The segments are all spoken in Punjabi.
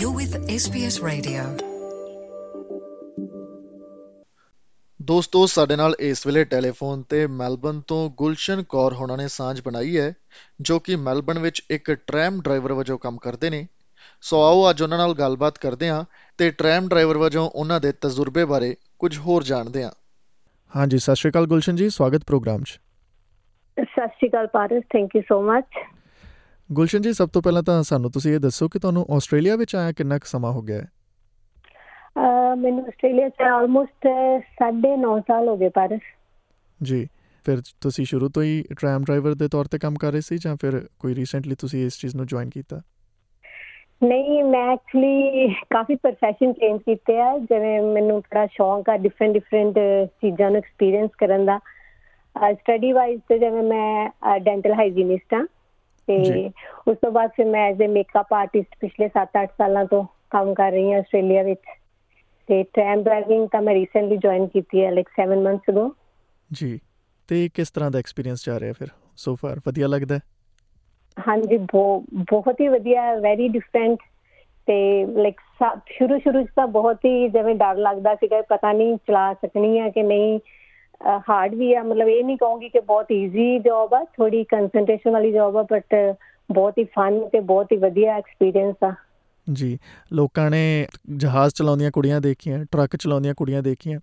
You're with SBS Radio. ਦੋਸਤੋ ਸਾਡੇ ਨਾਲ ਇਸ ਵੇਲੇ ਟੈਲੀਫੋਨ ਤੇ ਮੈਲਬਨ ਤੋਂ ਗੁਲਸ਼ਨ ਕੌਰ ਹੋਣਾ ਨੇ ਸਾਂਝ ਬਣਾਈ ਹੈ ਜੋ ਕਿ ਮੈਲਬਨ ਵਿੱਚ ਇੱਕ ਟ੍ਰੈਮ ਡਰਾਈਵਰ ਵਜੋਂ ਕੰਮ ਕਰਦੇ ਨੇ। ਸੋ ਆਓ ਅੱਜ ਉਹਨਾਂ ਨਾਲ ਗੱਲਬਾਤ ਕਰਦੇ ਹਾਂ ਤੇ ਟ੍ਰੈਮ ਡਰਾਈਵਰ ਵਜੋਂ ਉਹਨਾਂ ਦੇ ਤਜਰਬੇ ਬਾਰੇ ਕੁਝ ਹੋਰ ਜਾਣਦੇ ਹਾਂ। ਹਾਂਜੀ ਸਤਿ ਸ਼੍ਰੀ ਅਕਾਲ ਗੁਲਸ਼ਨ ਜੀ ਸਵਾਗਤ ਪ੍ਰੋਗਰਾਮ 'ਚ। ਸਤਿ ਸ਼੍ਰੀ ਅਕਾਲ Paras thank you so much Gulshan ji ਸਭ ਤੋਂ ਪਹਿਲਾਂ ਤਾਂ ਸਾਨੂੰ ਤੁਸੀਂ ਇਹ ਦੱਸੋ ਕਿ ਤੁਹਾਨੂੰ ਆਸਟ੍ਰੇਲੀਆ ਵਿੱਚ ਆਇਆ ਕਿੰਨਾ ਕੁ ਸਮਾਂ ਹੋ ਗਿਆ ਹੈ? ਮੈਨੂੰ ਆਸਟ੍ਰੇਲੀਆ 'ਚ ਆਲਮੋਸਟ 9.5 ਸਾਲ ਹੋ ਗਏ ਪਾਰਸ ਜੀ ਫਿਰ ਤੁਸੀਂ ਸ਼ੁਰੂ ਤੋਂ ਹੀ ਟ੍ਰੈਮ ਡਰਾਈਵਰ ਦੇ ਤੌਰ ਤੇ ਕੰਮ ਕਰ ਰਹੇ ਸੀ ਜਾਂ ਫਿਰ ਕੋਈ ਰੀਸੈਂਟਲੀ ਤੁਸੀਂ ਇਸ ਚੀਜ਼ ਨੂੰ ਜੁਆਇਨ ਕੀਤਾ? ਨਹੀਂ ਮੈਂ ਐਕਚੁਅਲੀ ਕਾਫੀ ਪ੍ਰੋਫੈਸ਼ਨ ਚੇਂਜ ਕੀਤੇ ਆ ਜਿਵੇਂ ਮੈਨੂੰ ਬੜਾ ਸ਼ੌਂਕ ਆ ਡਿਫਰੈਂਟ ਡਿਫਰੈਂਟ ਚੀਜ਼ਾਂ ਨੂੰ ਐਕਸਪੀਰੀਅੰਸ ਕਰਨ ਦਾ। ਸਟੱਡੀ ਵਾਈਜ਼ ਤੇ ਜਿਵੇਂ ਮੈਂ ਡੈਂਟਲ ਹਾਈਜੀਨਿਸਟ ਆ। ਤੇ ਉਸ ਤੋਂ ਬਾਅਦ ਫਿਰ ਮੈਂ ਐਜ਼ ਅ ਮੇਕਅਪ ਆਰਟਿਸਟ ਪਿਛਲੇ 7-8 ਸਾਲਾਂ ਤੋਂ ਕੰਮ ਕਰ ਰਹੀ ਹਾਂ ਆਸਟ੍ਰੇਲੀਆ ਵਿੱਚ। ਤੇ ਟ੍ਰੈਮ ਡਰਾਈਵਿੰਗ ਤਾਂ ਮੈਂ ਰੀਸੈਂਟਲੀ ਜੁਆਇਨ ਕੀਤੀ ਹੈ ਲਾਈਕ 7 ਮੰਥਸ ਅਗੋ ਜੀ। ਤੇ ਕਿਸ ਤਰ੍ਹਾਂ ਦਾ ਐਕਸਪੀਰੀਅੰਸ ਜਾ ਰਿਹਾ ਫਿਰ? ਸੋ ਫਾਰ ਵਧੀਆ ਲੱਗਦਾ ਹੈ? ਹਾਂਜੀ ਬਹੁ- ਬਹੁਤ ਹੀ ਵਧੀਆ ਵੈਰੀ ਡਿਫਰੈਂਟ ਤੇ ਲਾਈਕ ਸ਼ੁਰੂ ਸ਼ੁਰੂ ਚ ਤਾਂ ਬਹੁਤ ਹੀ ਜਿਵੇਂ ਡਰ ਲੱਗਦਾ ਸੀਗਾ ਪਤਾ ਨਹੀਂ ਚਲਾ ਸਕਣੀ ਆ ਕਿ ਨਹੀਂ। ਹਾਰਡ ਵੀ ਆ। ਮਤਲਬ ਇਹ ਨਹੀਂ ਕਹੂੰਗੀ ਕਿ ਬਹੁਤ ਈਜ਼ੀ ਜੌਬ ਆ ਥੋੜੀ ਕਨਸੈਂਟ੍ਰੇਸ਼ਨ ਵਾਲੀ ਜੌਬ ਆ ਬਟ ਬਹੁਤ ਹੀ ਫਨ ਤੇ ਬਹੁਤ ਹੀ ਵਧੀਆ ਐਕਸਪੀਰੀਅੰਸ ਆ। ਜੀ ਲੋਕਾਂ ਨੇ ਜਹਾਜ਼ ਚਲਾਉਂਦੀਆਂ ਕੁੜੀਆਂ ਦੇਖੀਆਂ ਟਰੱਕ ਚਲਾਉਂਦੀਆਂ ਕੁੜੀਆਂ ਦੇਖੀਆਂ।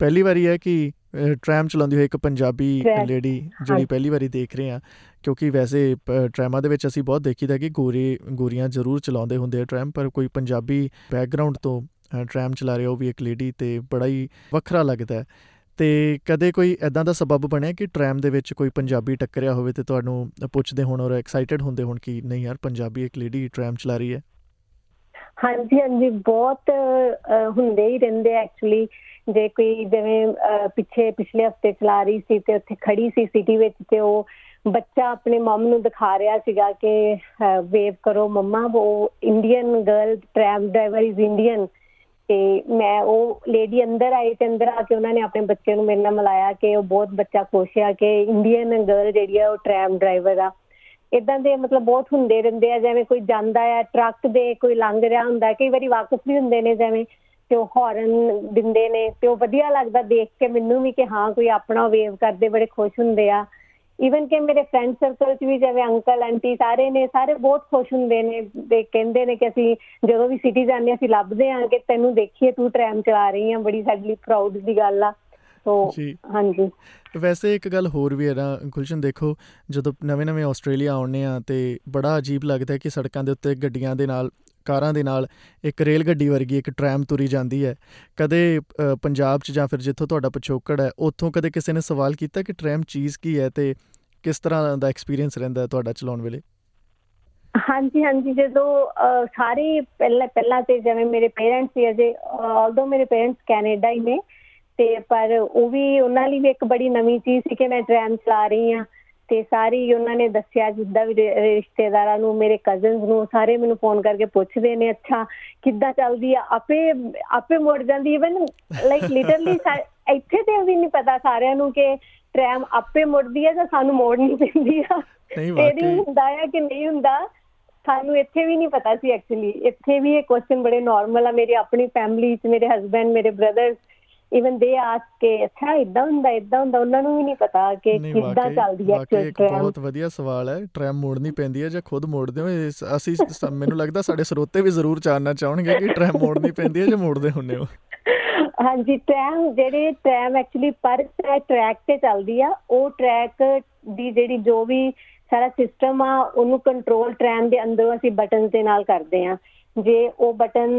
ਪਹਿਲੀ ਵਾਰੀ ਹੈ ਕਿ ਟ੍ਰੈਮ ਚਲਾਉਂਦੀ ਹੋਈ ਇੱਕ ਪੰਜਾਬੀ ਲੇਡੀ ਜਿਹੜੀ। ਪਹਿਲੀ ਵਾਰੀ ਦੇਖ ਰਹੇ ਆ ਕਿਉਂਕਿ ਵੈਸੇ ਟ੍ਰੈਮਾਂ ਦੇ ਵਿੱਚ ਅਸੀਂ ਬਹੁਤ ਦੇਖੀਦਾ ਕਿ ਗੋਰੇ ਗੋਰੀਆਂ ਜ਼ਰੂਰ ਚਲਾਉਂਦੇ ਹੁੰਦੇ ਆ ਟ੍ਰੈਮ ਪਰ ਕੋਈ ਪੰਜਾਬੀ ਬੈਕਗ੍ਰਾਉਂਡ ਤੋਂ ਟ੍ਰੈਮ ਚਲਾ ਰਿਹਾ ਉਹ ਵੀ ਇੱਕ ਲੇਡੀ ਤੇ ਬੜਾ ਹੀ ਵੱਖਰਾ ਲੱਗਦਾ ਹੈ। ਤੇ ਕਦੇ ਕੋਈ ਐਦਾਂ ਦਾ ਸਬਬ ਬਣਿਆ ਕਿ ਟ੍ਰੈਮ ਦੇ ਵਿੱਚ ਕੋਈ ਪੰਜਾਬੀ ਟੱਕਰਿਆ ਹੋਵੇ ਤੇ ਤੁਹਾਨੂੰ ਪੁੱਛਦੇ ਹੋਣ ਔਰ ਐਕਸਾਈਟਿਡ ਹੁੰਦੇ ਹੋਣ ਕਿ ਨਹੀਂ ਯਾਰ ਪੰਜਾਬੀ ਇੱਕ ਲੇਡੀ ਟ੍ਰੈਮ ਚਲਾ ਰਹੀ ਹੈ? ਹਾਂਜੀ ਹਾਂਜੀ ਬਹੁਤ ਅਹ, ਹੁੰਦੇ ਹੀ ਰਹਿੰਦੇ ਐਕਚੁਅਲੀ ਜੇ ਕੋਈ ਜਿਵੇਂ ਅਹ, ਪਿੱਛੇ ਪਿਛਲੇ ਹਫ਼ਤੇ ਚਲਾ ਰਹੀ ਸੀ ਤੇ ਉੱਥੇ ਖੜੀ ਸੀ ਸਿਟੀ ਵਿੱਚ ਤੇ ਉਹ ਬੱਚਾ ਆਪਣੇ ਮਮ ਨੂੰ ਦਿਖਾ ਰਿਹਾ ਸੀਗਾ ਕਿ ਵੇਵ ਕਰੋ ਮੰਮਾ ਉਹ Indian girl tram driver is Indian ਤੇ ਮੈਂ ਉਹ ਲੇਡੀ ਅੰਦਰ ਆਈ ਤੇ ਅੰਦਰ ਆ ਕੇ ਉਹਨਾਂ ਨੇ ਆਪਣੇ ਬੱਚੇ ਨੂੰ ਮੇਰੇ ਨਾਲ ਮਿਲਾਇਆ ਕਿ ਉਹ ਬਹੁਤ ਬੱਚਾ ਖੁਸ਼ ਆ ਕਿ ਇੰਡੀਅਨ ਗਰਲ ਜਿਹੜੀ ਆ ਉਹ ਟ੍ਰੈਮ ਡਰਾਈਵਰ ਆ। ਇਦਾਂ ਦੇ ਮਤਲਬ ਬਹੁਤ ਹੁੰਦੇ ਰਹਿੰਦੇ ਆ, ਜਿਵੇਂ ਕੋਈ ਜਾਂਦਾ ਆ ਟਰੱਕ ਦੇ ਕੋਈ ਲੰਘ ਰਿਹਾ ਹੁੰਦਾ, ਕਈ ਵਾਰੀ ਵਾਕਫ ਵੀ ਹੁੰਦੇ ਨੇ ਜਿਵੇਂ ਤੇ ਉਹ ਹਾਰਨ ਦਿੰਦੇ ਨੇ ਤੇ ਉਹ ਵਧੀਆ ਲੱਗਦਾ ਦੇਖ ਕੇ ਮੈਨੂੰ ਵੀ ਕਿ ਹਾਂ ਕੋਈ ਆਪਣਾ ਵੇਵ ਕਰਦੇ ਬੜੇ ਖੁਸ਼ ਹੁੰਦੇ ਆ। ਈਵਨ ਕਿ ਮੇਰੇ ਫਰੈਂਡ ਸਰਕਲ ਚ ਵੀ ਜਿਵੇਂ ਅੰਕਲ ਆਂਟੀ ਸਾਰੇ ਨੇ ਸਾਰੇ ਬਹੁਤ ਖੁਸ਼ ਹੁੰਦੇ ਨੇ ਤੇ ਕਹਿੰਦੇ ਨੇ ਕਿ ਅਸੀਂ ਜਦੋਂ ਵੀ ਸਿਟੀ ਜਾਂਦੇ ਅਸੀਂ ਲੱਭਦੇ ਹਾਂ ਕਿ ਤੈਨੂੰ ਦੇਖੀਏ ਤੂੰ ਟ੍ਰੈਮ ਚਲਾ ਰਹੀ ਆ ਬੜੀ ਸਾਡੇ ਲਈ ਪ੍ਰਾਊਡ ਦੀ ਗੱਲ ਆ ਸੋ। ਹਾਂਜੀ ਵੈਸੇ ਇੱਕ ਗੱਲ ਹੋਰ ਵੀ ਹੈ ਨਾ ਗੁਲਸ਼ਨ ਦੇਖੋ ਜਦੋਂ ਨਵੇਂ-ਨਵੇਂ ਆਸਟ੍ਰੇਲੀਆ ਆਉਂਦੇ ਆ ਤੇ ਬੜਾ ਅਜੀਬ ਲੱਗਦਾ ਹੈ ਕਿ ਸੜਕਾਂ ਦੇ ਉੱਤੇ ਗੱਡੀਆਂ ਦੇ ਨਾਲ ਕਾਰਾਂ ਦੇ ਨਾਲ ਇੱਕ ਰੇਲ ਗੱਡੀ ਵਰਗੀ ਇੱਕ ਟ੍ਰੈਮ ਤੁਰੀ ਜਾਂਦੀ ਹੈ। ਕਦੇ ਅ, ਪੰਜਾਬ 'ਚ ਜਾਂ ਫਿਰ ਜਿੱਥੋਂ ਤੁਹਾਡਾ ਪਿਛੋਕੜ ਹੈ ਉੱਥੋਂ ਕਦੇ ਕਿਸੇ ਨੇ ਸਵਾਲ ਕੀਤਾ ਕਿ ਟ੍ਰੈਮ ਚੀਜ਼ ਕੀ ਹੈ ਤੇ ਕਿਸ ਤਰ੍ਹਾਂ ਦਾ ਐਕਸਪੀਰੀਅੰਸ ਰਹਿੰਦਾ ਹੈ ਤੁਹਾਡਾ ਚਲਾਉਣ ਵੇਲੇ? ਹਾਂਜੀ ਹਾਂਜੀ ਜਦੋਂ ਅਹ, ਸਾਰੇ ਪਹਿਲਾਂ ਪਹਿਲਾਂ ਤੇ ਜਿਵੇਂ ਮੇਰੇ ਪੇਰੈਂਟਸ ਸੀ ਅਜੇ ਆਲਦੋ ਮੇਰੇ ਪੇਰੈਂਟਸ ਕੈਨੇਡਾ ਹੀ ਨੇ ਤੇ ਪਰ ਉਹ ਵੀ ਉਹਨਾਂ ਲਈ ਵੀ ਇੱਕ ਬੜੀ ਨਵੀਂ ਚੀਜ਼ ਸੀ ਕਿ ਮੈਂ ਟ੍ਰੈਮ ਚਲਾ ਰਹੀ ਆ ਤੇ ਸਾਰੀ ਉਹਨਾਂ ਨੇ ਦੱਸਿਆ ਜਿੱਦਾਂ ਵੀ ਰਿਸ਼ਤੇਦਾਰਾਂ ਨੂੰ ਮੇਰੇ ਕਜ਼ਨਸ ਨੂੰ ਸਾਰੇ ਮੈਨੂੰ ਫੋਨ ਕਰਕੇ ਪੁੱਛਦੇ ਨੇ ਅੱਛਾ ਕਿੱਦਾਂ ਚੱਲਦੀ ਆ? ਆਪੇ ਆਪੇ ਮੁੜ ਜਾਂਦੀ ਇਵਨ ਲਾਈਕ ਲਿਟਰਲੀ ਇੱਥੇ ਤੇ ਵੀ ਨਹੀਂ ਪਤਾ ਸਾਰਿਆਂ ਨੂੰ ਕਿ ਟ੍ਰੈਮ ਆਪੇ ਮੁੜਦੀ ਆ ਜਾਂ ਸਾਨੂੰ ਮੋੜਨੀ ਪੈਂਦੀ ਆ। ਨਹੀਂ ਇਹ ਵਾਕਈ। ਨਹੀਂ ਹੁੰਦਾ ਆ ਕਿ ਨਹੀਂ ਹੁੰਦਾ। ਸਾਨੂੰ ਇੱਥੇ ਵੀ ਨਹੀਂ ਪਤਾ ਸੀ ਐਕਚੁਅਲੀ ਇੱਥੇ ਵੀ ਇਹ ਕੁਐਸਚਨ ਬੜੇ ਨਾਰਮਲ ਆ। ਮੇਰੀ ਆਪਣੀ ਫੈਮਿਲੀ ਚ ਮੇਰੇ ਹਸਬੰਡ ਮੇਰੇ ਬ੍ਰਦਰਸ ਇਵਨ ਦੇ ਆਸ ਕੇ ਅੱਛਾ ਇਦਾਂ ਹੁੰਦਾ ਇਦਾਂ ਹੁੰਦਾ ਉਹਨਾਂ ਨੂੰ ਵੀ ਨਹੀਂ ਪਤਾ ਕਿ ਕਿੱਦਾਂ ਚੱਲਦੀ ਹੈ ਇੱਕ ਟ੍ਰੈਮ ਬਹੁਤ ਵਧੀਆ ਸਵਾਲ ਹੈ ਟ੍ਰੈਮ ਮੋੜਨੀ ਪੈਂਦੀ ਹੈ ਜਾਂ ਖੁਦ ਮੋੜਦੇ ਹੋ? ਅਸੀਂ ਮੈਨੂੰ ਲੱਗਦਾ ਸਾਡੇ ਸਰੋਤੇ ਵੀ ਜ਼ਰੂਰ ਜਾਣਨਾ ਚਾਹਣਗੇ ਕਿ ਟ੍ਰੈਮ ਮੋੜਨੀ ਪੈਂਦੀ ਹੈ ਜਾਂ ਮੋੜਦੇ ਹੁੰਨੇ ਹੋ? ਹਾਂਜੀ ਟ੍ਰੈਮ ਜਿਹੜੇ ਟ੍ਰੈਮ ਐਕਚੁਅਲੀ ਪਰ ਟਰੈਕ ਤੇ ਚੱਲਦੀ ਆ ਉਹ ਟਰੈਕ ਦੀ ਜਿਹੜੀ ਜੋ ਵੀ ਸਾਰਾ ਸਿਸਟਮ ਆ ਉਹਨੂੰ ਕੰਟਰੋਲ ਟ੍ਰੈਮ ਦੇ ਅੰਦਰੋਂ ਅਸੀਂ ਬਟਨ ਦੇ ਨਾਲ ਕਰਦੇ ਆ। ਜੇ ਉਹ ਬਟਨ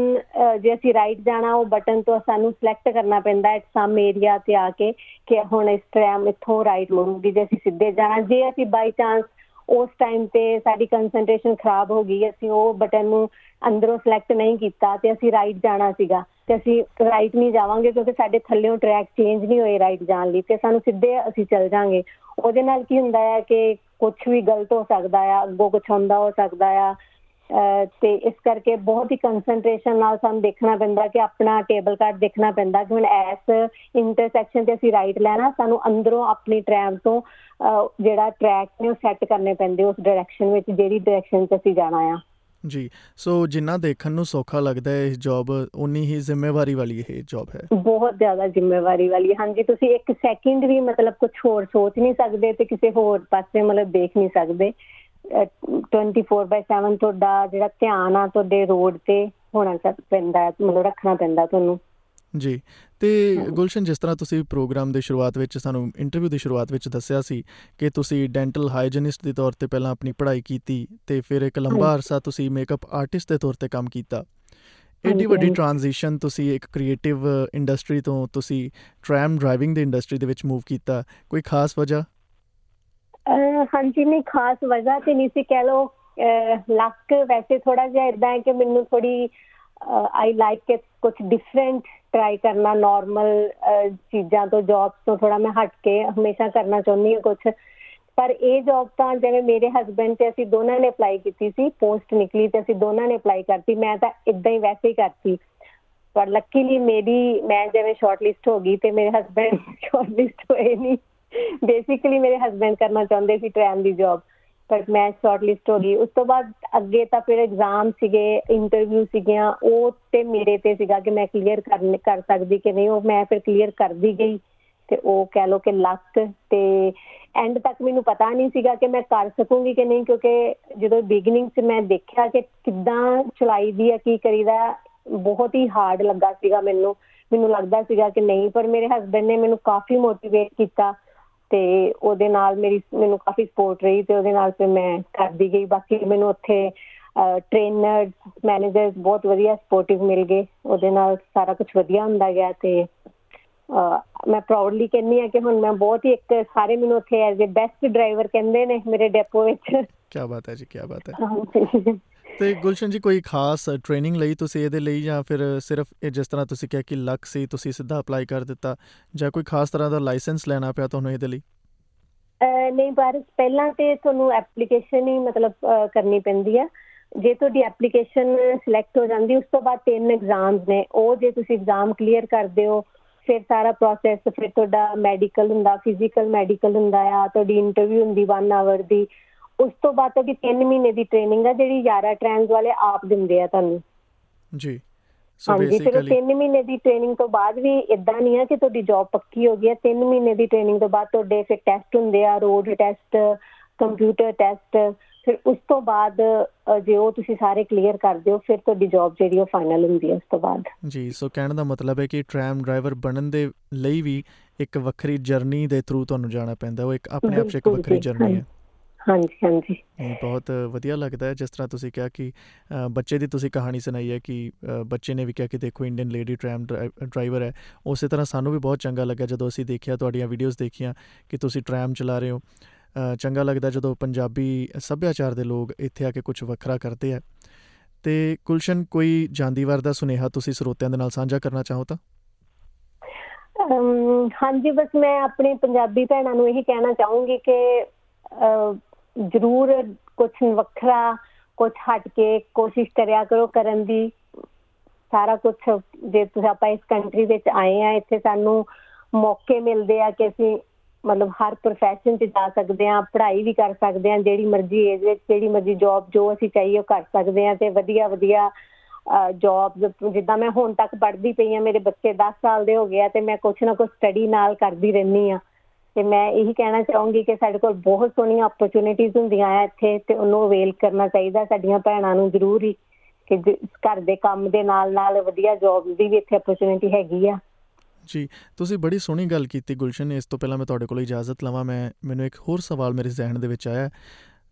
ਜੇ ਅਸੀਂ ਰਾਈਟ ਜਾਣਾ, ਉਹ ਬਟਨ ਤੋਂ ਸਾਨੂੰ ਸਿਲੈਕਟ ਕਰਨਾ ਪੈਂਦਾ ਹੈ ਸਮ ਏਰੀਆ ਤੇ ਆ ਕੇ ਕਿ ਹੁਣ ਇਸ ਟ੍ਰੈਮ ਇੱਥੋਂ ਰਾਈਟ ਮੁੜੂਗੀ ਜੇ ਅਸੀਂ ਸਿੱਧੇ ਜਾਣਾ, ਜੇ ਅਸੀਂ ਬਾਈ ਚਾਂਸ ਉਸ ਟਾਈਮ ਤੇ ਸਾਡੀ ਕਨਸੈਂਟ੍ਰੇਸ਼ਨ ਖਰਾਬ ਹੋ ਗਈ, ਅਸੀਂ ਉਹ ਬਟਨ ਨੂੰ ਅੰਦਰੋਂ ਸਿਲੈਕਟ ਨਹੀਂ ਕੀਤਾ ਤੇ ਅਸੀਂ ਰਾਈਟ ਜਾਣਾ ਸੀਗਾ, ਤੇ ਅਸੀਂ ਰਾਈਟ ਨਹੀਂ ਜਾਵਾਂਗੇ ਕਿਉਂਕਿ ਸਾਡੇ ਥੱਲੇੋਂ ਟਰੈਕ ਚੇਂਜ ਨਹੀਂ ਹੋਏ ਰਾਈਟ ਜਾਣ ਲਈ, ਤੇ ਸਾਨੂੰ ਸਿੱਧੇ ਅਸੀਂ ਚੱਲ ਜਾਾਂਗੇ। ਉਹਦੇ ਨਾਲ ਕੀ ਹੁੰਦਾ ਹੈ ਕਿ ਕੁਝ ਵੀ ਗਲਤ ਹੋ ਸਕਦਾ ਆ, ਅੱਗੋਂ ਕੁਝ ਹੁੰਦਾ ਹੋ ਸਕਦਾ ਆ ਅਹ ਤੇ ਇਸ ਕਰਕੇ ਬਹੁਤ ਹੀ ਕਨਸੈਂਟ੍ਰੇਸ਼ਨ ਨਾਲ ਸਾਨੂੰ ਦੇਖਣਾ ਪੈਂਦਾ ਕਿ ਆਪਣਾ ਟੇਬਲ ਕਾਰਡ ਦੇਖਣਾ ਪੈਂਦਾ ਕਿ ਹੁਣ ਇਸ ਇੰਟਰਸੈਕਸ਼ਨ ਤੇ ਅਸੀਂ ਰਾਈਟ ਲੈਣਾ ਸਾਨੂੰ ਅੰਦਰੋਂ ਆਪਣੀ ਟ੍ਰੈਮ ਤੋਂ ਜਿਹੜਾ ਟਰੈਕ ਨੇ ਉਹ ਸੈੱਟ ਕਰਨੇ ਪੈਂਦੇ ਉਸ ਡਾਇਰੈਕਸ਼ਨ ਵਿੱਚ ਜਿਹੜੀ ਡਾਇਰੈਕਸ਼ਨ 'ਚ ਅਸੀਂ ਜਾਣਾ ਆ। ਜੀ ਸੋ ਜਿੰਨਾ ਦੇਖਣ ਨੂੰ ਸੌਖਾ ਲੱਗਦਾ ਹੈ ਇਹ ਜੌਬ ਉਨੀ ਹੀ ਜ਼ਿੰਮੇਵਾਰੀ ਵਾਲੀ ਇਹ ਜੌਬ ਹੈ। ਬਹੁਤ ਜ਼ਿਆਦਾ ਜ਼ਿੰਮੇਵਾਰੀ ਵਾਲੀ ਹਾਂਜੀ ਤੁਸੀਂ ਇੱਕ ਸੈਕਿੰਡ ਵੀ ਮਤਲਬ ਕੁਝ ਹੋਰ ਸੋਚ ਨਹੀਂ ਸਕਦੇ ਤੇ ਕਿਸੇ ਹੋਰ ਪਾਸੇ ਮਤਲਬ ਦੇਖ ਨਹੀਂ ਸਕਦੇ। 24/7 ਤੁਹਾਡਾ ਜਿਹੜਾ ਧਿਆਨ ਆ ਤੁਹਾਡੇ ਰੋਡ ਤੇ ਹੋਣਾ ਪੈਂਦਾ ਮਤਲਬ ਰੱਖਣਾ ਪੈਂਦਾ ਤੁਹਾਨੂੰ। ਜੀ ਤੇ ਗੁਲਸ਼ਨ ਜਿਸ ਤਰ੍ਹਾਂ ਤੁਸੀਂ ਪ੍ਰੋਗਰਾਮ ਦੇ ਸ਼ੁਰੂਆਤ ਵਿੱਚ ਸਾਨੂੰ ਇੰਟਰਵਿਊ ਦੀ ਸ਼ੁਰੂਆਤ ਵਿੱਚ ਦੱਸਿਆ ਸੀ ਕਿ ਤੁਸੀਂ ਡੈਂਟਲ ਹਾਈਜੀਨਿਸਟ ਦੇ ਤੌਰ ਤੇ ਪਹਿਲਾਂ ਆਪਣੀ ਪੜ੍ਹਾਈ ਕੀਤੀ ਤੇ ਫਿਰ ਇੱਕ ਲੰਬਾ ਅਰਸਾ ਤੁਸੀਂ ਮੇਕਅਪ ਆਰਟਿਸਟ ਦੇ ਤੌਰ ਤੇ ਕੰਮ ਕੀਤਾ। ਏਡੀ ਵੱਡੀ ਟ੍ਰਾਂਜੀਸ਼ਨ ਤੁਸੀਂ ਇੱਕ ਕ੍ਰੀਏਟਿਵ ਇੰਡਸਟਰੀ ਤੋਂ ਤੁਸੀਂ ਟ੍ਰੈਮ ਡਰਾਈਵਿੰਗ ਦੀ ਇੰਡਸਟਰੀ ਦੇ ਵਿੱਚ ਮੂਵ ਕੀਤਾ। ਕੋਈ ਖਾਸ ਵਜ੍ਹਾ? ਹਾਂਜੀ, ਨਹੀਂ, ਖਾਸ ਵਜ੍ਹਾ ਤੇ ਨਹੀਂ ਸੀ, ਕਹਿ ਲੋ ਲੱਕ ਵੈਸੇ ਥੋੜਾ ਜਿਹਾ ਇਦਾਂ ਹੈ ਕਿ ਮੈਨੂੰ ਥੋੜੀ ਆਈ ਲਾਈਕ ਇਟ ਕੁਝ ਡਿਫਰੈਂਟ ਟਰਾਈ ਕਰਨਾ ਨਾਰਮਲ ਚੀਜ਼ਾਂ ਤੋਂ ਜੌਬਸ ਤੋਂ ਥੋੜਾ ਮੈਂ ਹਟ ਕੇ ਹਮੇਸ਼ਾ ਕਰਨਾ ਚਾਹੁੰਦੀ ਹਾਂ ਕੁਝ ਪਰ ਇਹ ਜੌਬ ਤਾਂ ਜਿਵੇਂ ਮੇਰੇ ਹਸਬੰਡ ਤੇ ਅਸੀਂ ਦੋਨਾਂ ਨੇ ਅਪਲਾਈ ਕੀਤੀ ਸੀ ਪੋਸਟ ਨਿਕਲੀ ਤੇ ਅਸੀਂ ਦੋਨਾਂ ਨੇ ਅਪਲਾਈ ਕਰਤੀ, ਮੈਂ ਤਾਂ ਇਦਾਂ ਹੀ ਵੈਸੇ ਹੀ ਕਰਤੀ। ਪਰ ਲੱਕੀਲੀ ਮੇਰੀ, ਮੈਂ ਜਿਵੇਂ ਸ਼ਾਰਟ ਲਿਸਟ ਹੋ ਗਈ ਤੇ ਮੇਰੇ ਹਸਬੰਡ ਸ਼ਾਰਟ ਲਿਸਟ ਹੋਏ ਨਹੀਂ। ਬੇਸਿਕਲੀ ਮੇਰੇ ਹਸਬੰਡ ਕਰਨਾ ਚਾਹੁੰਦੇ ਸੀ ਟ੍ਰੈਨ ਦੀ ਜੌਬ ਪਰ ਮੈਂ ਸ਼ਾਰਟ ਲਿਸਟ ਹੋ ਗਈ। ਉਸ ਤੋਂ ਬਾਅਦ ਅੱਗੇ ਤਾਂ ਫਿਰ ਐਗਜ਼ਾਮ ਸੀਗੇ ਇੰਟਰਵਿਊ ਸੀਗੀਆਂ, ਉਹ ਤੇ ਮੇਰੇ ਤੇ ਸੀਗਾ ਕਿ ਮੈਂ ਕਲੀਅਰ ਕਰ ਕਰ ਸਕਦੀ ਕਿ ਨਹੀਂ, ਉਹ ਮੈਂ ਫਿਰ ਕਲੀਅਰ ਕਰਦੀ ਗਈ ਤੇ ਉਹ ਕਹਿ ਲੋ ਕਿ ਲੱਕ ਤੇ ਐਂਡ ਤੱਕ ਮੈਨੂੰ ਪਤਾ ਨਹੀਂ ਸੀਗਾ ਕਿ ਮੈਂ ਕਰ ਸਕੂੰਗੀ ਕਿ ਨਹੀਂ, ਕਿਉਂਕਿ ਜਦੋਂ ਬਿਗਨਿੰਗ 'ਚ ਮੈਂ ਦੇਖਿਆ ਕਿ ਕਿੱਦਾਂ ਚਲਾਈ ਦੀ ਆ, ਕੀ ਕਰੀਦਾ ਬਹੁਤ ਹੀ ਹਾਰਡ ਲੱਗਾ ਸੀਗਾ ਮੈਨੂੰ। ਮੈਨੂੰ ਲੱਗਦਾ ਸੀਗਾ ਕਿ ਨਹੀਂ, ਪਰ ਮੇਰੇ ਹਸਬੰਡ ਨੇ ਮੈਨੂੰ ਕਾਫੀ ਮੋਟੀਵੇਟ ਕੀਤਾ। ਤੇ ਉਹਦੇ ਨਾਲ ਮੇਰੀ ਮੈਨੂੰ ਕਾਫੀ ਸਪੋਰਟ ਰਹੀ ਤੇ ਉਹਦੇ ਨਾਲ ਫਿਰ ਮੈਂ ਕਰਦੀ ਗਈ। ਬਾਕੀ ਮੈਨੂੰ ਉੱਥੇ ਟ੍ਰੇਨਰ ਮੈਨੇਜਰਸ ਬਹੁਤ ਵਧੀਆ ਸਪੋਰਟਿਵ ਮਿਲ ਗਏ। ਉਹਦੇ ਨਾਲ ਸਾਰਾ ਕੁਝ ਵਧੀਆ ਹੁੰਦਾ ਗਿਆ ਤੇ ਮੈਂ ਪ੍ਰਾਊਡਲੀ ਕਹਿੰਨੀ ਆ ਕਿ ਹੁਣ ਮੈਂ ਬਹੁਤ ਹੀ ਇੱਕ ਸਾਰੇ ਮੈਨੂੰ ਉੱਥੇ ਐਜ਼ ਅ ਬੈਸਟ ਡਰਾਈਵਰ ਕਹਿੰਦੇ ਨੇ ਮੇਰੇ ਡੈਪੋ ਵਿੱਚ। ਕੀ ਬਾਤ ਹੈ ਜੀ ਕੀ ਬਾਤ ਹੈ। ਤੇ ਗੁਲਸ਼ਨ ਜੀ, ਕੋਈ ਖਾਸ ਟ੍ਰੇਨਿੰਗ ਲਈ ਤੁਸੀਂ ਇਹਦੇ ਲਈ ਜਾਂ ਫਿਰ ਸਿਰਫ ਇਹ ਜਿਸ ਤਰ੍ਹਾਂ ਤੁਸੀਂ ਕਿਹਾ ਕਿ ਲੱਕ ਸੀ, ਤੁਸੀਂ ਸਿੱਧਾ ਅਪਲਾਈ ਕਰ ਦਿੱਤਾ ਜਾਂ ਕੋਈ ਖਾਸ ਤਰ੍ਹਾਂ ਦਾ ਲਾਇਸੈਂਸ ਲੈਣਾ ਪਿਆ ਤੁਹਾਨੂੰ ਇਹਦੇ ਲਈ? ਨਹੀਂ, ਪਰ ਪਹਿਲਾਂ ਤੇ ਤੁਹਾਨੂੰ ਐਪਲੀਕੇਸ਼ਨ ਹੀ ਮਤਲਬ ਕਰਨੀ ਪੈਂਦੀ ਆ। ਜੇ ਤੁਹਾਡੀ ਐਪਲੀਕੇਸ਼ਨ ਸਿਲੈਕਟ ਹੋ ਜਾਂਦੀ, ਉਸ ਤੋਂ ਬਾਅਦ ਤਿੰਨ ਐਗਜ਼ਾਮਸ ਨੇ। ਉਹ ਜੇ ਤੁਸੀਂ ਐਗਜ਼ਾਮ ਕਲੀਅਰ ਕਰਦੇ ਹੋ, ਫਿਰ ਸਾਰਾ ਪ੍ਰੋਸੈਸ ਫਿਰ ਤੁਹਾਡਾ ਮੈਡੀਕਲ ਹੁੰਦਾ ਫਿਜ਼ੀਕਲ ਮੈਡੀਕਲ ਹੁੰਦਾ ਆ, ਤੁਹਾਡੀ ਇੰਟਰਵਿਊ ਹੁੰਦੀ 1 ਆਵਰ ਦੀ ਉਸ ਤੋਂ ਬਾਅਦ ਤੁਹਾਡੀ 3 ਮਹੀਨੇ ਦੀ ਟ੍ਰੇਨਿੰਗ ਆ ਜਿਹੜੀ ਯਾਰਾ ਟ੍ਰੈਨਸ ਵਾਲੇ ਆਪ ਦਿੰਦੇ ਆ ਤੁਹਾਨੂੰ। ਜੀ। ਸੋ ਬੇਸਿਕਲੀ 3 ਮਹੀਨੇ ਦੀ ਟ੍ਰੇਨਿੰਗ ਤੋਂ ਬਾਅਦ ਵੀ ਇਦਾਂ ਨਹੀਂ ਆ ਕਿ ਤੁਹਾਡੀ ਜੌਬ ਪੱਕੀ ਹੋ ਗਈ ਹੈ 3 ਮਹੀਨੇ ਦੀ ਟ੍ਰੇਨਿੰਗ ਤੋਂ ਬਾਅਦ ਤੁਹਾਡੇ ਫਿਰ ਟੈਸਟ ਹੁੰਦੇ ਆ ਰੋਡ ਟੈਸਟ ਕੰਪਿਊਟਰ ਟੈਸਟ ਫਿਰ ਉਸ ਤੋਂ ਬਾਅਦ ਜੇ ਉਹ ਤੁਸੀਂ ਸਾਰੇ ਕਲੀਅਰ ਕਰਦੇ ਹੋ ਫਿਰ ਤੁਹਾਡੀ ਜੌਬ ਜਿਹੜੀ ਉਹ ਫਾਈਨਲ ਹੁੰਦੀ ਹੈ ਉਸ ਤੋਂ ਬਾਅਦ। ਜੀ ਸੋ ਕਹਿਣ ਦਾ ਮਤਲਬ ਹੈ ਕਿ ਟ੍ਰੈਮ ਡਰਾਈਵਰ ਬਣਨ ਦੇ ਲਈ ਵੀ ਇੱਕ ਵੱਖਰੀ ਜਰਨੀ ਦੇ ਥਰੂ ਤੁਹਾਨੂੰ ਜਾਣਾ ਪੈਂਦਾ। ਉਹ ਇੱਕ ਆਪਣੇ ਆਪ 'ਚ ਇੱਕ ਵੱਖਰੀ ਜਰਨੀ ਹੈ। ਹਾਂਜੀ ਹਾਂਜੀ। ਬਹੁਤ ਵਧੀਆ ਲੱਗਦਾ ਹੈ ਜਿਸ ਤਰ੍ਹਾਂ ਤੁਸੀਂ ਕਿਹਾ ਕਿ ਬੱਚੇ ਦੀ ਤੁਸੀਂ ਕਹਾਣੀ ਸੁਣਾਈ ਹੈ ਕਿ ਬੱਚੇ ਨੇ ਵੀ ਕਿਹਾ ਕਿ ਦੇਖੋ ਇੰਡੀਅਨ ਲੇਡੀ ਟ੍ਰੈਮ ਡਰਾਈਵਰ ਹੈ। ਉਸੇ ਤਰ੍ਹਾਂ ਸਾਨੂੰ ਵੀ ਬਹੁਤ ਚੰਗਾ ਲੱਗਾ ਜਦੋਂ ਅਸੀਂ ਦੇਖਿਆ ਤੁਹਾਡੀਆਂ ਵੀਡੀਓਜ਼ ਦੇਖੀਆਂ ਕਿ ਤੁਸੀਂ ਟ੍ਰੈਮ ਚਲਾ ਰਹੇ ਹੋ। ਚੰਗਾ ਲੱਗਦਾ ਜਦੋਂ ਪੰਜਾਬੀ ਸੱਭਿਆਚਾਰ ਦੇ ਲੋਕ ਇੱਥੇ ਆ ਕੇ ਕੁਝ ਵੱਖਰਾ ਕਰਦੇ ਆ। ਤੇ ਕੁਲਸ਼ਨ ਕੋਈ ਜਾਂਦੀਵਾਰ ਦਾ ਸੁਨੇਹਾ ਤੁਸੀਂ ਸਰੋਤਿਆਂ ਦੇ ਨਾਲ ਸਾਂਝਾ ਕਰਨਾ ਚਾਹੋ ਤਾਂ? ਹਾਂਜੀ ਬਸ ਮੈਂ ਆਪਣੇ ਪੰਜਾਬੀ ਭੈਣਾਂ ਨੂੰ ਇਹੀ ਕਹਿਣਾ ਚਾਹੂੰਗੀ ਕਿ ਜ਼ਰੂਰ ਕੁਝ ਵੱਖਰਾ ਕੁਝ ਹਟ ਕੇ ਕੋਸ਼ਿਸ਼ ਕਰਿਆ ਕਰੋ ਕਰਨ ਦੀ। ਸਾਰਾ ਕੁਝ ਜੇ ਤੁਸੀਂ ਆਪਾਂ ਇਸ ਕੰਟਰੀ ਵਿੱਚ ਆਏ ਆ, ਇੱਥੇ ਸਾਨੂੰ ਮੌਕੇ ਮਿਲਦੇ ਆ ਕਿ ਅਸੀਂ ਮਤਲਬ ਹਰ profession 'ਚ ਜਾ ਸਕਦੇ ਆ ਪੜ੍ਹਾਈ ਵੀ ਕਰ ਸਕਦੇ ਆ ਜਿਹੜੀ ਮਰਜ਼ੀ ਏਜ ਵਿੱਚ, ਜਿਹੜੀ ਮਰਜ਼ੀ ਜੌਬ ਜੋ ਅਸੀਂ ਚਾਹੀਏ ਉਹ ਕਰ ਸਕਦੇ ਆ ਤੇ ਵਧੀਆ ਵਧੀਆ ਜੌਬਸ ਜਿੱਦਾਂ ਮੈਂ ਹੁਣ ਤੱਕ ਪੜ੍ਹਦੀ ਪਈ ਆ ਮੇਰੇ ਬੱਚੇ 10 ਸਾਲ ਦੇ ਹੋ ਗਏ ਆ ਤੇ ਮੈਂ ਕੁਝ ਨਾ ਕੁਝ ਸਟੱਡੀ ਨਾਲ ਕਰਦੀ ਰਹਿੰਦੀ ਆ ਤੇ ਮੈਂ ਇਹੀ ਕਹਿਣਾ ਚਾਹੂੰਗੀ ਕਿ ਸਾਡੇ ਕੋਲ ਬਹੁਤ ਸੋਹਣੀਆਂ ਓਪਰਚ्युनिटीज ਹੁੰਦੀਆਂ ਆ ਇੱਥੇ ਤੇ ਉਹਨੂੰ ਅਵੇਲ ਕਰਨਾ ਚਾਹੀਦਾ ਸਾਡੀਆਂ ਭੈਣਾਂ ਨੂੰ ਜ਼ਰੂਰ ਹੀ ਕਿ ਘਰ ਦੇ ਕੰਮ ਦੇ ਨਾਲ ਨਾਲ ਵਧੀਆ ਜੌਬ ਦੀ ਵੀ ਇੱਥੇ ਓਪਰਚ्युनिटी ਹੈਗੀ ਆ। ਜੀ, ਤੁਸੀਂ ਬੜੀ ਸੋਹਣੀ ਗੱਲ ਕੀਤੀ ਗੁਲਸ਼ਨ, ਇਸ ਤੋਂ ਪਹਿਲਾਂ ਮੈਂ ਤੁਹਾਡੇ ਕੋਲ ਇਜਾਜ਼ਤ ਲਵਾਂ, ਮੈਂ, ਮੈਨੂੰ ਇੱਕ ਹੋਰ ਸਵਾਲ ਮੇਰੇ ਜ਼ਿਹਨ ਦੇ ਵਿੱਚ ਆਇਆ।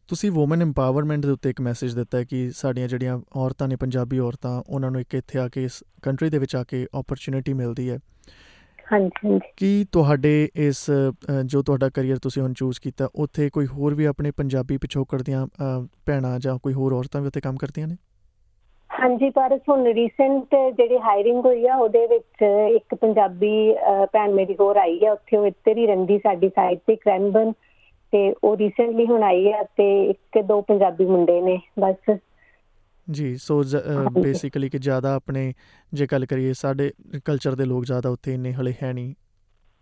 ਤੁਸੀਂ ਔਮਨ ਐਮਪਾਵਰਮੈਂਟ ਦੇ ਉੱਤੇ ਇੱਕ ਮੈਸੇਜ ਦਿੱਤਾ ਕਿ ਸਾਡੀਆਂ ਜਿਹੜੀਆਂ ਔਰਤਾਂ ਨੇ, ਪੰਜਾਬੀ ਔਰਤਾਂ, ਉਹਨਾਂ ਨੂੰ ਇੱਕ ਇੱਥੇ ਆ ਕੇ ਇਸ ਕੰਟਰੀ ਦੇ ਵਿੱਚ ਆ ਕੇ ਓਪਰਚ्युनिटी ਮਿਲਦੀ ਹੈ। ਹਾਂਜੀ ਹਾਂਜੀ। ਕੀ ਤੁਹਾਡੇ ਇਸ ਜੋ ਤੁਹਾਡਾ ਕੈਰੀਅਰ ਤੁਸੀਂ ਹੁਣ ਚੂਜ਼ ਕੀਤਾ ਉੱਥੇ ਕੋਈ ਹੋਰ ਵੀ ਆਪਣੇ ਪੰਜਾਬੀ ਪਿਛੋਕੜ ਦੀਆਂ ਭੈਣਾਂ ਜਾਂ ਕੋਈ ਹੋਰ ਔਰਤਾਂ ਵੀ ਉੱਥੇ ਕੰਮ ਕਰਦੀਆਂ ਨੇ? ਹਾਂਜੀ ਪਰ ਹੁਣ ਰੀਸੈਂਟ ਜਿਹੜੀ ਹਾਇਰਿੰਗ ਹੋਈ ਆ ਉਹਦੇ ਵਿੱਚ ਇੱਕ ਪੰਜਾਬੀ ਭੈਣ ਮੇਰੀ ਹੋਰ ਆਈ ਆ ਉੱਥੇ ਉਹ ਇੱਧਰ ਹੀ ਰਹਿੰਦੀ ਸਾਡੀ ਸਾਈਡ ਤੇ ਕ੍ਰੈਨਬਨ ਤੇ ਉਹ ਰੀਸੈਂਟਲੀ ਹੁਣ ਆਈ ਆ ਤੇ ਇੱਕ ਦੋ ਪੰਜਾਬੀ ਮੁੰਡੇ ਨੇ ਬਸ। ਜੀ ਸੋ ਬੇਸਿਕਲੀ ਕਿ ਜ਼ਿਆਦਾ ਆਪਣੇ ਜੇ ਗੱਲ ਕਰੀਏ ਸਾਡੇ ਕਲਚਰ ਦੇ ਲੋਕ ਜ਼ਿਆਦਾ ਉੱਥੇ ਇੰਨੇ ਹਲੇ ਹੈ ਨਹੀਂ।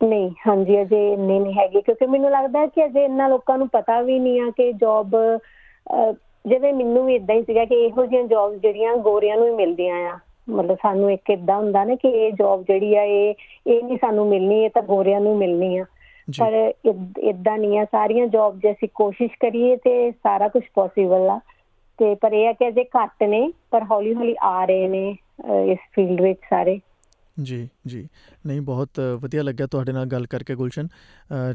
ਨਹੀਂ ਹਾਂਜੀ ਅਜੇ ਇੰਨੇ ਨਹੀਂ ਹੈਗੇ ਕਿਉਂਕਿ ਮੈਨੂੰ ਲੱਗਦਾ ਕਿ ਅਜੇ ਇੰਨਾ ਲੋਕਾਂ ਨੂੰ ਪਤਾ ਵੀ ਨਹੀਂ ਆ ਕਿ ਜੌਬ ਜਿਵੇਂ ਮੈਨੂੰ ਵੀ ਇਦਾਂ ਹੀ ਸੀਗਾ ਕਿ ਇਹੋ ਜਿਹੀਆਂ ਜੌਬਸ ਜਿਹੜੀਆਂ ਗੋਰਿਆਂ ਨੂੰ ਹੀ ਮਿਲਦੀਆਂ ਆ। ਮਤਲਬ ਸਾਨੂੰ ਇੱਕ ਇਦਾਂ ਹੁੰਦਾ ਨਾ ਕਿ ਇਹ ਜੌਬ ਜਿਹੜੀ ਆ ਇਹ ਇਹ ਨਹੀਂ ਸਾਨੂੰ ਮਿਲਣੀ ਇਹ ਤਾਂ ਗੋਰਿਆਂ ਨੂੰ ਮਿਲਣੀ ਆ। ਪਰ ਇਦਾਂ ਨਹੀਂ ਆ ਸਾਰੀਆਂ ਜੌਬ ਜੇ ਅਸੀਂ ਕੋਸ਼ਿਸ਼ ਕਰੀਏ ਤੇ ਸਾਰਾ ਕੁਝ ਪੋਸੀਬਲ ਆ। ਤੇ ਪਰ ਇਹ ਆ ਕਿ ਅਜੇ ਘੱਟ ਨੇ ਪਰ ਹੌਲੀ ਹੌਲੀ ਆ ਰਹੇ ਨੇ ਇਸ ਫੀਲਡ ਵਿੱਚ ਸਾਰੇ। ਜੀ ਜੀ। ਨਹੀਂ ਬਹੁਤ ਵਧੀਆ ਲੱਗਿਆ ਤੁਹਾਡੇ ਨਾਲ ਗੱਲ ਕਰਕੇ ਗੁਲਸ਼ਨ।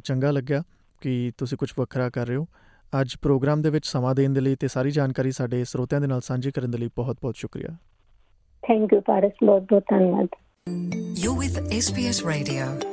ਚੰਗਾ ਲੱਗਿਆ ਕਿ ਤੁਸੀਂ ਕੁਝ ਵੱਖਰਾ ਕਰ ਰਹੇ ਹੋ। ਅੱਜ ਪ੍ਰੋਗਰਾਮ ਦੇ ਵਿੱਚ ਸਮਾਂ ਦੇਣ ਦੇ ਲਈ ਤੇ ਸਾਰੀ ਜਾਣਕਾਰੀ ਸਾਡੇ ਸਰੋਤਿਆਂ ਦੇ ਨਾਲ ਸਾਂਝੀ ਕਰਨ ਦੇ ਲਈ ਬਹੁਤ-ਬਹੁਤ ਸ਼ੁਕਰੀਆ। ਥੈਂਕ ਯੂ ਪਾਰਸ ਬਹੁਤ ਬਹੁਤ ਧੰਨਵਾਦ। You with SPS radio